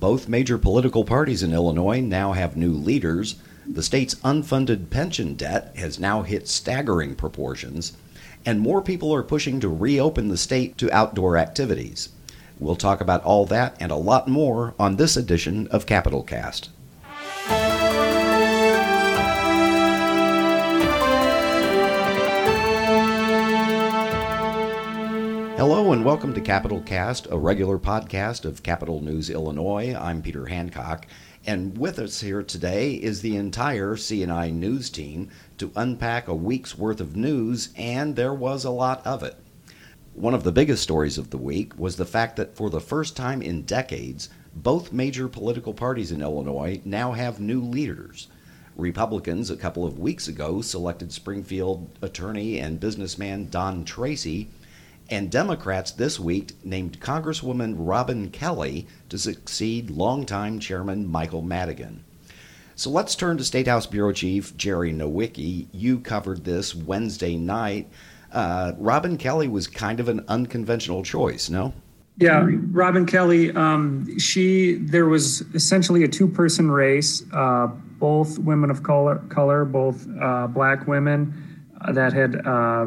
Both major political parties in Illinois now have new leaders. The state's unfunded pension debt has now hit staggering proportions, and more people are pushing to reopen the state to outdoor activities. We'll talk about all that and a lot more on this edition of Capitol Cast. Hello and welcome to Capitol Cast, a regular podcast of Capitol News Illinois. I'm Peter Hancock, and with us here today is the entire CNI news team to unpack a week's worth of news, and there was a lot of it. One of the biggest stories of the week was the fact that for the first time in decades, both major political parties in Illinois now have new leaders. Republicans a couple of weeks ago selected Springfield attorney and businessman Don Tracy and Democrats this week named Congresswoman Robin Kelly to succeed longtime Chairman Michael Madigan. So let's turn to State House Bureau Chief Jerry Nowicki. You covered this Wednesday night. Uh, Robin Kelly was kind of an unconventional choice, no? Yeah, Robin Kelly. Um, she there was essentially a two-person race. Uh, both women of color, color both uh, black women that had uh,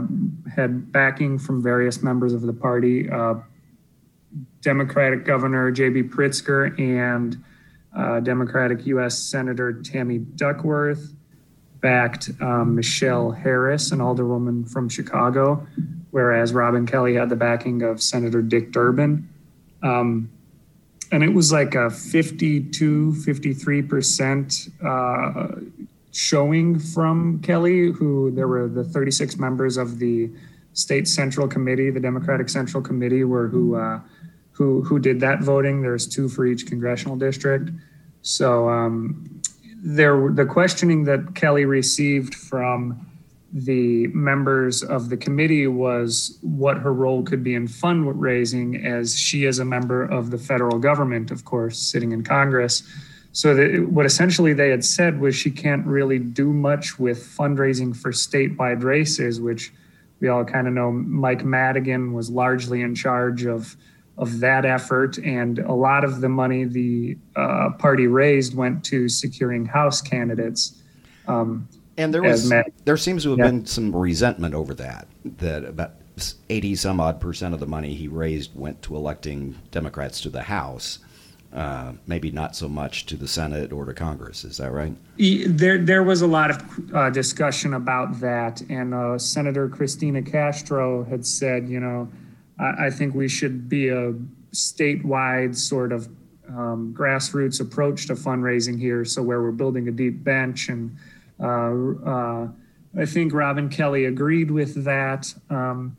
had backing from various members of the party. Uh, Democratic Governor J.B. Pritzker and uh, Democratic U.S. Senator Tammy Duckworth backed um, Michelle Harris, an alderwoman from Chicago, whereas Robin Kelly had the backing of Senator Dick Durbin. Um, and it was like a 52, 53% uh, showing from Kelly, who there were the 36 members of the state central committee, the Democratic Central Committee, were who uh, who who did that voting. There's two for each congressional district. So um, there, the questioning that Kelly received from the members of the committee was what her role could be in fundraising, as she is a member of the federal government, of course, sitting in Congress. So that what essentially they had said was she can't really do much with fundraising for statewide races, which we all kind of know Mike Madigan was largely in charge of of that effort, and a lot of the money the uh, party raised went to securing House candidates. Um, and there was there seems to have yeah. been some resentment over that. That about eighty some odd percent of the money he raised went to electing Democrats to the House uh, maybe not so much to the Senate or to Congress. Is that right? There, there was a lot of uh, discussion about that, and uh, Senator Cristina Castro had said, you know, I, I, think we should be a statewide sort of um, grassroots approach to fundraising here, so where we're building a deep bench, and uh, uh, I think Robin Kelly agreed with that. Um,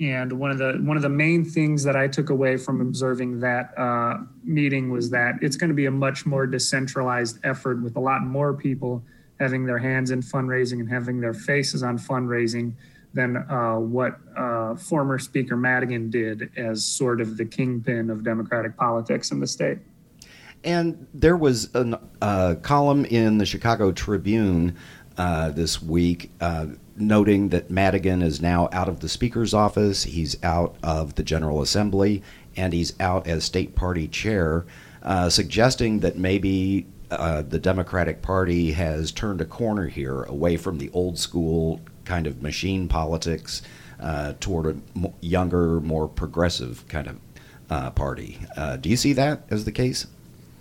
and one of the one of the main things that I took away from observing that uh, meeting was that it's going to be a much more decentralized effort with a lot more people having their hands in fundraising and having their faces on fundraising than uh, what uh, former Speaker Madigan did as sort of the kingpin of Democratic politics in the state. And there was a uh, column in the Chicago Tribune uh, this week uh, noting that Madigan is now out of the Speaker's office, he's out of the General Assembly, and he's out as state party chair, uh, suggesting that maybe uh, the Democratic Party has turned a corner here away from the old school kind of machine politics uh, toward a younger, more progressive kind of uh, party. Uh, do you see that as the case?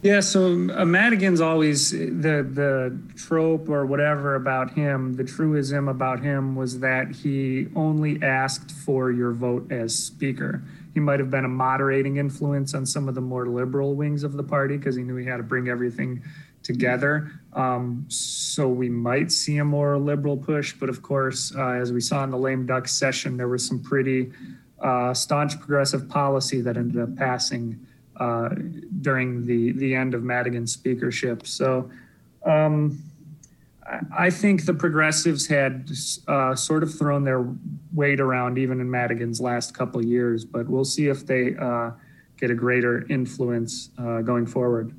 Yeah, so uh, Madigan's always the the trope or whatever about him. The truism about him was that he only asked for your vote as speaker. He might have been a moderating influence on some of the more liberal wings of the party because he knew he had to bring everything together. Um, so we might see a more liberal push, but of course, uh, as we saw in the lame duck session, there was some pretty uh, staunch progressive policy that ended up passing uh, during the the end of Madigan's speakership. So. Um, I think the progressives had uh, sort of thrown their weight around even in Madigan's last couple years, but we'll see if they uh, get a greater influence uh, going forward.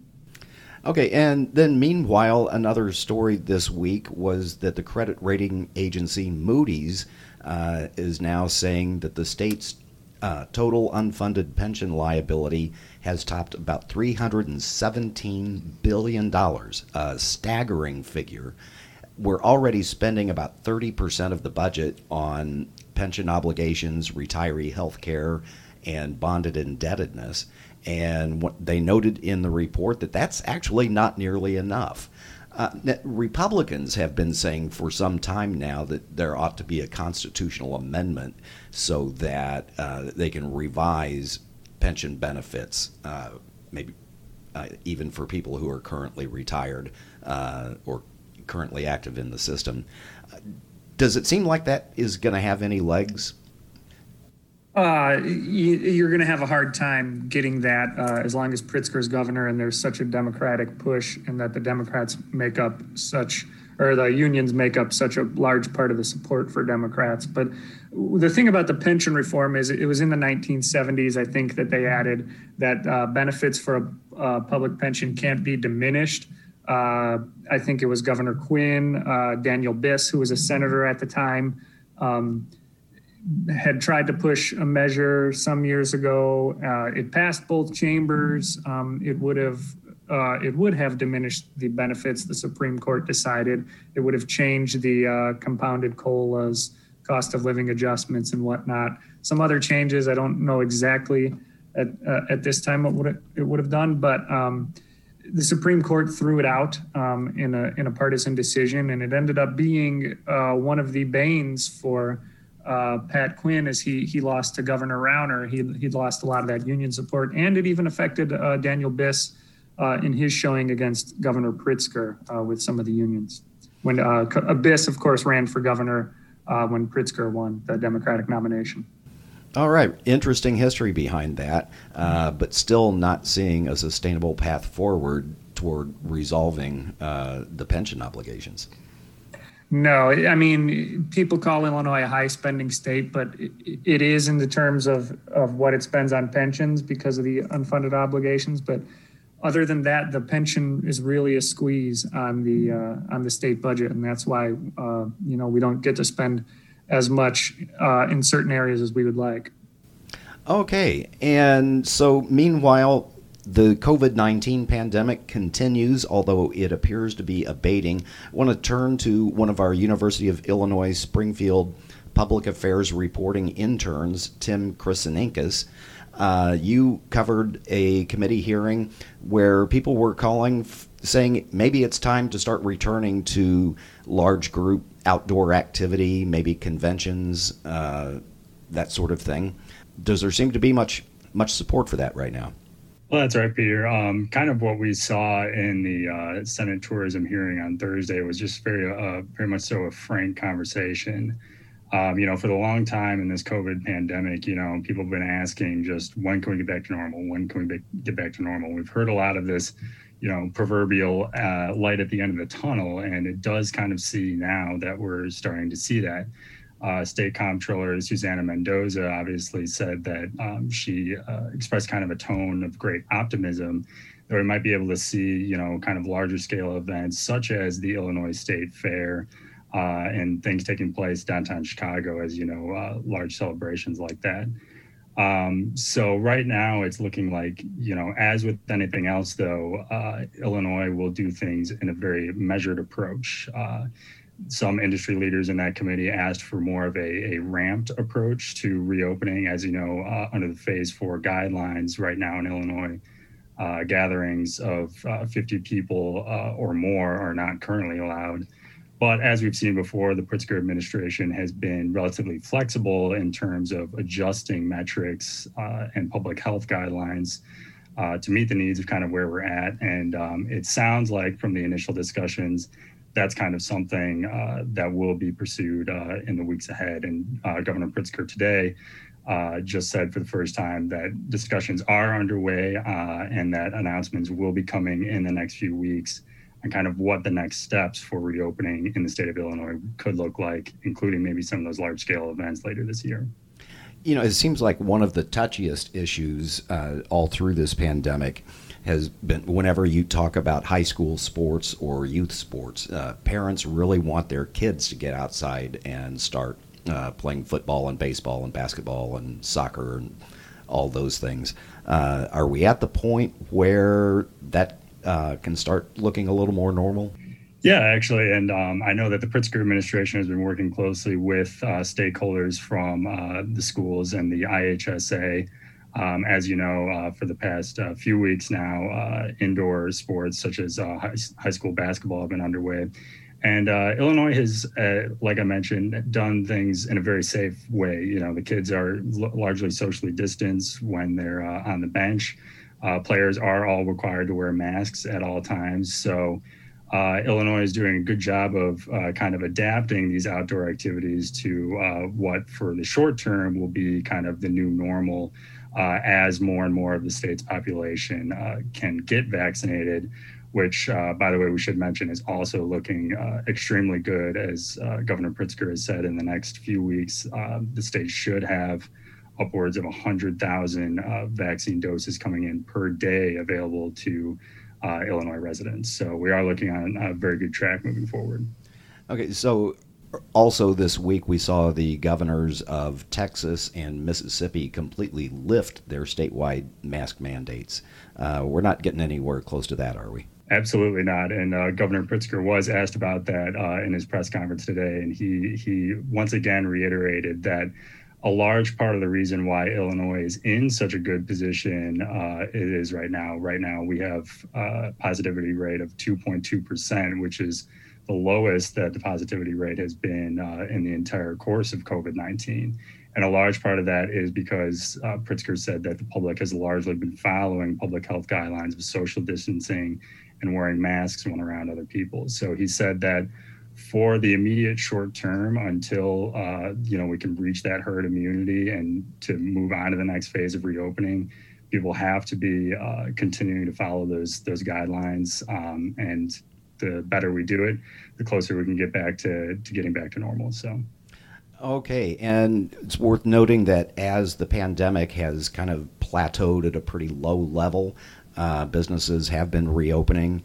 Okay, and then meanwhile, another story this week was that the credit rating agency Moody's uh, is now saying that the state's uh, total unfunded pension liability has topped about $317 billion, a staggering figure. We're already spending about 30% of the budget on pension obligations, retiree health care, and bonded indebtedness. And they noted in the report that that's actually not nearly enough. Uh, Republicans have been saying for some time now that there ought to be a constitutional amendment so that uh, they can revise pension benefits, uh, maybe uh, even for people who are currently retired uh, or currently active in the system. Does it seem like that is going to have any legs? Uh, you, are going to have a hard time getting that uh, as long as Pritzker is governor and there's such a Democratic push and that the Democrats make up such, or the unions make up such a large part of the support for Democrats. But the thing about the pension reform is it was in the 1970s, I think, that they added that uh, benefits for a, public pension can't be diminished. Uh, I think it was Governor Quinn, uh, Daniel Biss, who was a senator at the time. Um, had tried to push a measure some years ago. Uh, it passed both chambers. Um, it would have uh, it would have diminished the benefits. The Supreme Court decided it would have changed the uh, compounded colas, cost of living adjustments, and whatnot. Some other changes I don't know exactly at uh, at this time what would it, it would have done, but. Um, the Supreme Court threw it out um, in a in a partisan decision, and it ended up being uh, one of the banes for uh, Pat Quinn as he he lost to Governor Rauner. He he lost a lot of that union support, and it even affected uh, Daniel Biss uh, in his showing against Governor Pritzker uh, with some of the unions. When uh, uh, Biss, of course, ran for governor when Pritzker won the Democratic nomination. All right, interesting history behind that, but still not seeing a sustainable path forward toward resolving the pension obligations. No, I mean, people call Illinois a high spending state, but it is in the terms of, of what it spends on pensions because of the unfunded obligations. But other than that, the pension is really a squeeze on the uh, on the state budget, and that's why uh, you know we don't get to spend as much uh, in certain areas as we would like. Okay, and so meanwhile, the COVID 19 pandemic continues, although it appears to be abating. I want to turn to one of our University of Illinois Springfield public affairs reporting interns, Tim Chrysanenkus. Uh, you covered a committee hearing where people were calling, f- saying maybe it's time to start returning to large group outdoor activity, maybe conventions, uh, that sort of thing. Does there seem to be much much support for that right now? Well, that's right, Peter. Um, kind of what we saw in the uh, Senate tourism hearing on Thursday was just very, uh, very much so a frank conversation. Um, you know, for the long time in this COVID pandemic, you know, people have been asking just when can we get back to normal? When can we get back to normal? We've heard a lot of this, you know, proverbial uh, light at the end of the tunnel, and it does kind of see now that we're starting to see that. Uh, State Comptroller Susana Mendoza obviously said that um, she uh, expressed kind of a tone of great optimism that we might be able to see, you know, kind of larger scale events such as the Illinois State Fair uh, and things taking place downtown Chicago, as you know, uh, large celebrations like that. Um, so right now it's looking like, you know, as with anything else, though, uh, Illinois will do things in a very measured approach. Some industry leaders in that committee asked for more of a, a ramped approach to reopening. As you know, uh, under the phase four guidelines right now in Illinois, uh, gatherings of uh, 50 people uh, or more are not currently allowed. But as we've seen before, the Pritzker administration has been relatively flexible in terms of adjusting metrics uh, and public health guidelines uh, to meet the needs of kind of where we're at. And um, it sounds like from the initial discussions, that's kind of something uh, that will be pursued uh, in the weeks ahead. And uh, Governor Pritzker today uh, just said for the first time that discussions are underway uh, and that announcements will be coming in the next few weeks and kind of what the next steps for reopening in the state of Illinois could look like, including maybe some of those large scale events later this year. You know, it seems like one of the touchiest issues uh, all through this pandemic has been whenever you talk about high school sports or youth sports, uh, parents really want their kids to get outside and start uh, playing football and baseball and basketball and soccer and all those things. Uh, are we at the point where that uh, can start looking a little more normal? Yeah, actually, and um, I know that the Pritzker administration has been working closely with uh, stakeholders from uh, the schools and the IHSA. Um, as you know, uh, for the past uh, few weeks now, uh, indoor sports such as uh, high, high, school basketball have been underway. And Illinois has, like I mentioned, done things in a very safe way. You know, the kids are l- largely socially distanced when they're on the bench. players are all required to wear masks at all times. So, uh, Illinois is doing a good job of uh, kind of adapting these outdoor activities to uh, what, for the short term, will be kind of the new normal uh, as more and more of the state's population uh, can get vaccinated. Which, uh, by the way, we should mention is also looking extremely good, as Governor Pritzker has said. In the next few weeks, the state should have upwards of 100,000 vaccine doses coming in per day available to uh, Illinois residents. So we are looking on a very good track moving forward. Okay, so also this week we saw the governors of Texas and Mississippi completely lift their statewide mask mandates. Uh, we're not getting anywhere close to that, are we? Absolutely not. And uh, Governor Pritzker was asked about that uh, in his press conference today, and he he once again reiterated that a large part of the reason why Illinois is in such a good position uh, it is right now. Right now, we have a positivity rate of 2.2%, which is the lowest that the positivity rate has been uh, in the entire course of COVID 19. And a large part of that is because uh, Pritzker said that the public has largely been following public health guidelines of social distancing and wearing masks when around other people. So he said that for the immediate short term until uh, you know we can reach that herd immunity and to move on to the next phase of reopening people have to be uh, continuing to follow those those guidelines um, and the better we do it the closer we can get back to to getting back to normal so okay and it's worth noting that as the pandemic has kind of plateaued at a pretty low level uh, businesses have been reopening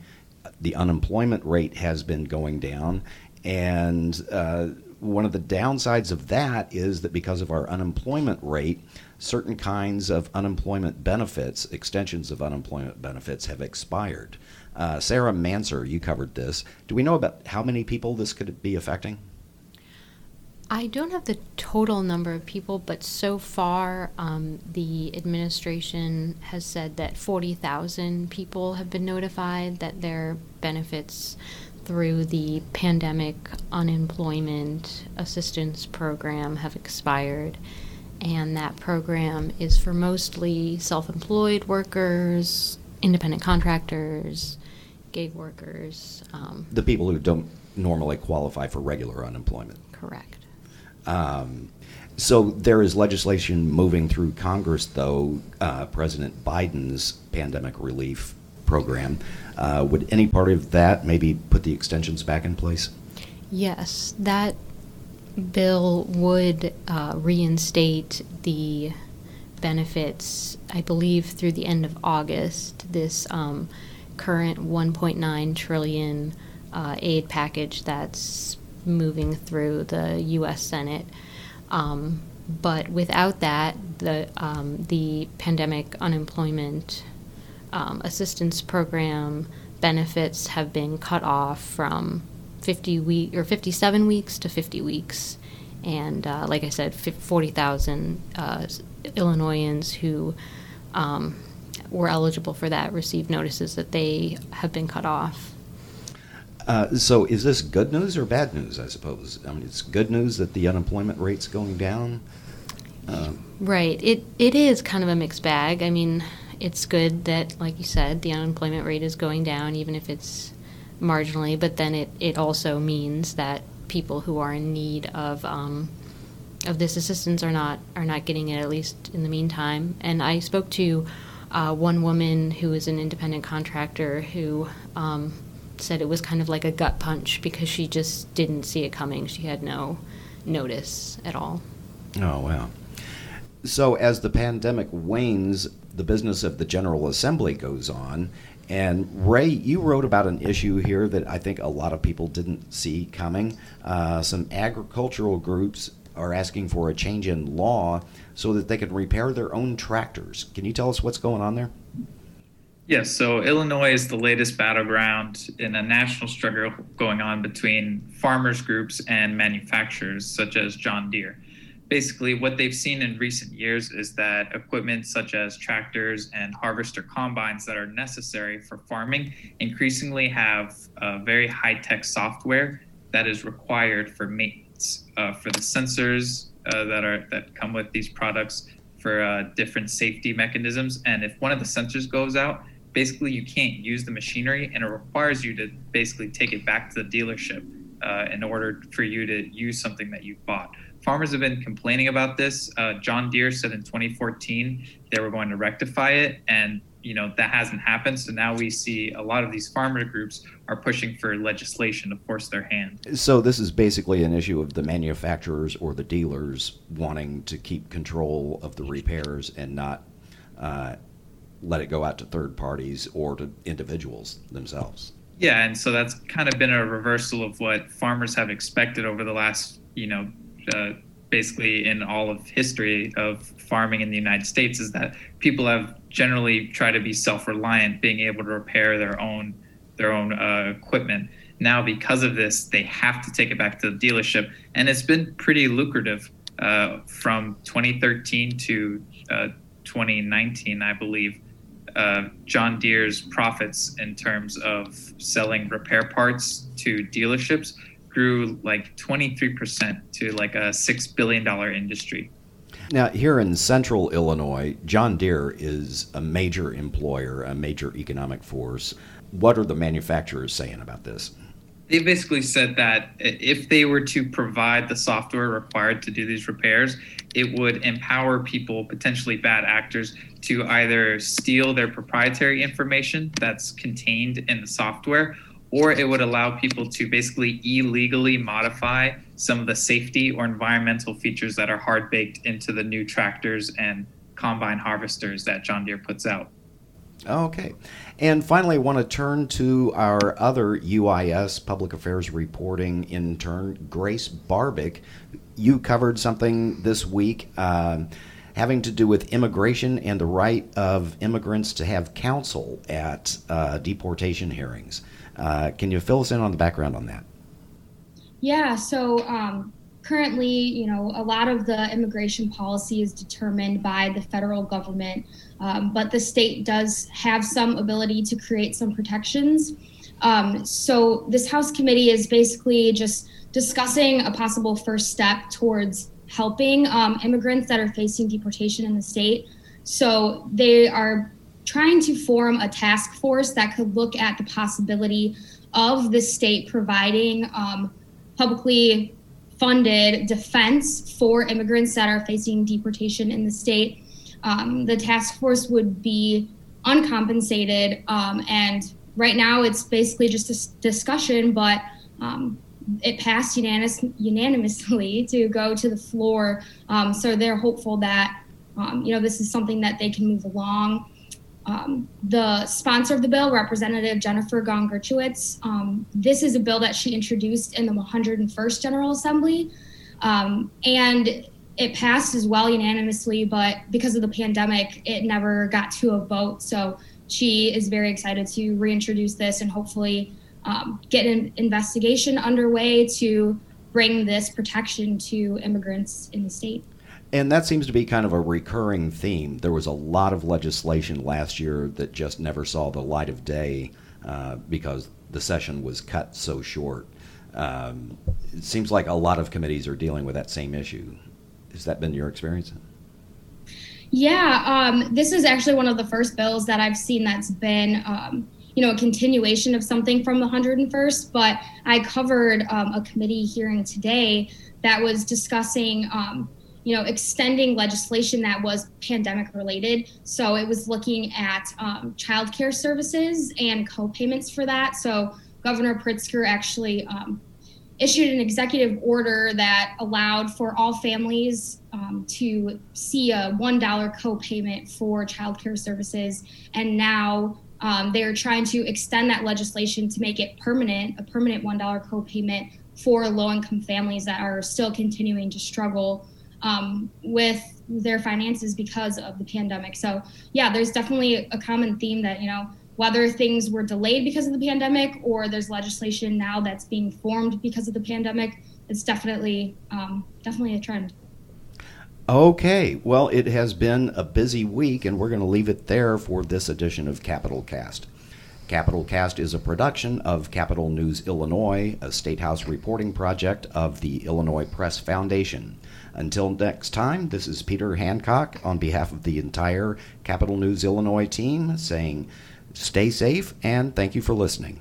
the unemployment rate has been going down. And uh, one of the downsides of that is that because of our unemployment rate, certain kinds of unemployment benefits, extensions of unemployment benefits, have expired. Uh, Sarah Mansur, you covered this. Do we know about how many people this could be affecting? I don't have the total number of people, but so far, um, the administration has said that 40,000 people have been notified that their benefits through the pandemic unemployment assistance program have expired. And that program is for mostly self employed workers, independent contractors, gig workers. Um, the people who don't normally qualify for regular unemployment. Correct. Um, so there is legislation moving through Congress, though, uh, President Biden's pandemic relief program. Uh, would any part of that maybe put the extensions back in place? Yes, that bill would uh, reinstate the benefits, I believe, through the end of August. This um, current 1.9 trillion uh, aid package that's moving through the U.S. Senate. Um, but without that, the um, the pandemic unemployment um, assistance program benefits have been cut off from 50 week or 57 weeks to 50 weeks, and uh, like I said, 40,000 uh, Illinoisans who um, were eligible for that received notices that they have been cut off. Uh, so is this good news or bad news? I suppose. I mean, it's good news that the unemployment rate's going down. Uh, right. It it is kind of a mixed bag. I mean, it's good that, like you said, the unemployment rate is going down, even if it's marginally. But then it it also means that people who are in need of um, of this assistance are not are not getting it at least in the meantime. And I spoke to uh, one woman who is an independent contractor who. Um, said it was kind of like a gut punch because she just didn't see it coming. She had no notice at all. Oh, wow. So, as the pandemic wanes, the business of the General Assembly goes on. And Ray, you wrote about an issue here that I think a lot of people didn't see coming. Uh, some agricultural groups are asking for a change in law so that they can repair their own tractors. Can you tell us what's going on there? Yes, so Illinois is the latest battleground in a national struggle going on between farmers groups and manufacturers such as John Deere. Basically, what they've seen in recent years is that equipment such as tractors and harvester combines that are necessary for farming increasingly have very high tech software that is required for uh, for the sensors uh, that are that come with these products for uh, different safety mechanisms. And if one of the sensors goes out, basically you can't use the machinery and it requires you to basically take it back to the dealership uh, in order for you to use something that you bought. Farmers have been complaining about this. Uh, John Deere said in 2014 they were going to rectify it, and you know that hasn't happened. So now we see a lot of these farmer groups are pushing for legislation to force their hand. So this is basically an issue of the manufacturers or the dealers wanting to keep control of the repairs and not uh, let it go out to third parties or to individuals themselves. Yeah, and so that's kind of been a reversal of what farmers have expected over the last, you know, uh, basically in all of history of farming in the United States is that people have generally tried to be self-reliant, being able to repair their own their own uh, equipment. Now, because of this, they have to take it back to the dealership, and it's been pretty lucrative uh, from 2013 to uh, 2019, I believe uh, John Deere's profits in terms of selling repair parts to dealerships grew like 23% to like a $6 billion industry. Now, here in central Illinois, John Deere is a major employer, a major economic force. What are the manufacturers saying about this? They basically said that if they were to provide the software required to do these repairs, it would empower people, potentially bad actors, to either steal their proprietary information that's contained in the software, or it would allow people to basically illegally modify some of the safety or environmental features that are hard baked into the new tractors and combine harvesters that John Deere puts out. Okay. And finally, I want to turn to our other UIS public affairs reporting intern, Grace Barbic. You covered something this week uh, having to do with immigration and the right of immigrants to have counsel at uh, deportation hearings. Uh, can you fill us in on the background on that? Yeah, so um, currently, you know, a lot of the immigration policy is determined by the federal government, um, but the state does have some ability to create some protections. Um, so this House committee is basically just discussing a possible first step towards helping um, immigrants that are facing deportation in the state. So they are trying to form a task force that could look at the possibility of the state providing um, publicly funded defense for immigrants that are facing deportation in the state. Um, the task force would be uncompensated, um, and right now it's basically just a discussion, but um, it passed unanimous, unanimously to go to the floor. Um, so they're hopeful that um, you know this is something that they can move along. Um, the sponsor of the bill, Representative Jennifer Gong um, this is a bill that she introduced in the 101st General Assembly. Um, and it passed as well unanimously, but because of the pandemic, it never got to a vote. So she is very excited to reintroduce this and hopefully um, get an investigation underway to bring this protection to immigrants in the state. And that seems to be kind of a recurring theme. There was a lot of legislation last year that just never saw the light of day uh, because the session was cut so short. Um, it seems like a lot of committees are dealing with that same issue. Has that been your experience? Yeah, um, this is actually one of the first bills that I've seen that's been, um, you know, a continuation of something from the 101st. But I covered um, a committee hearing today that was discussing um, you know, extending legislation that was pandemic related. So it was looking at um, childcare services and co-payments for that. So Governor Pritzker actually um, issued an executive order that allowed for all families um, to see a $1 co-payment for childcare services. And now um, they're trying to extend that legislation to make it permanent, a permanent $1 co-payment for low income families that are still continuing to struggle um, with their finances because of the pandemic. So, yeah, there's definitely a common theme that, you know, whether things were delayed because of the pandemic or there's legislation now that's being formed because of the pandemic, it's definitely um, definitely a trend. Okay, well, it has been a busy week, and we're going to leave it there for this edition of Capitol Cast. Capitol Cast is a production of Capitol News Illinois, a State House reporting project of the Illinois Press Foundation. Until next time, this is Peter Hancock on behalf of the entire Capitol News Illinois team saying stay safe and thank you for listening.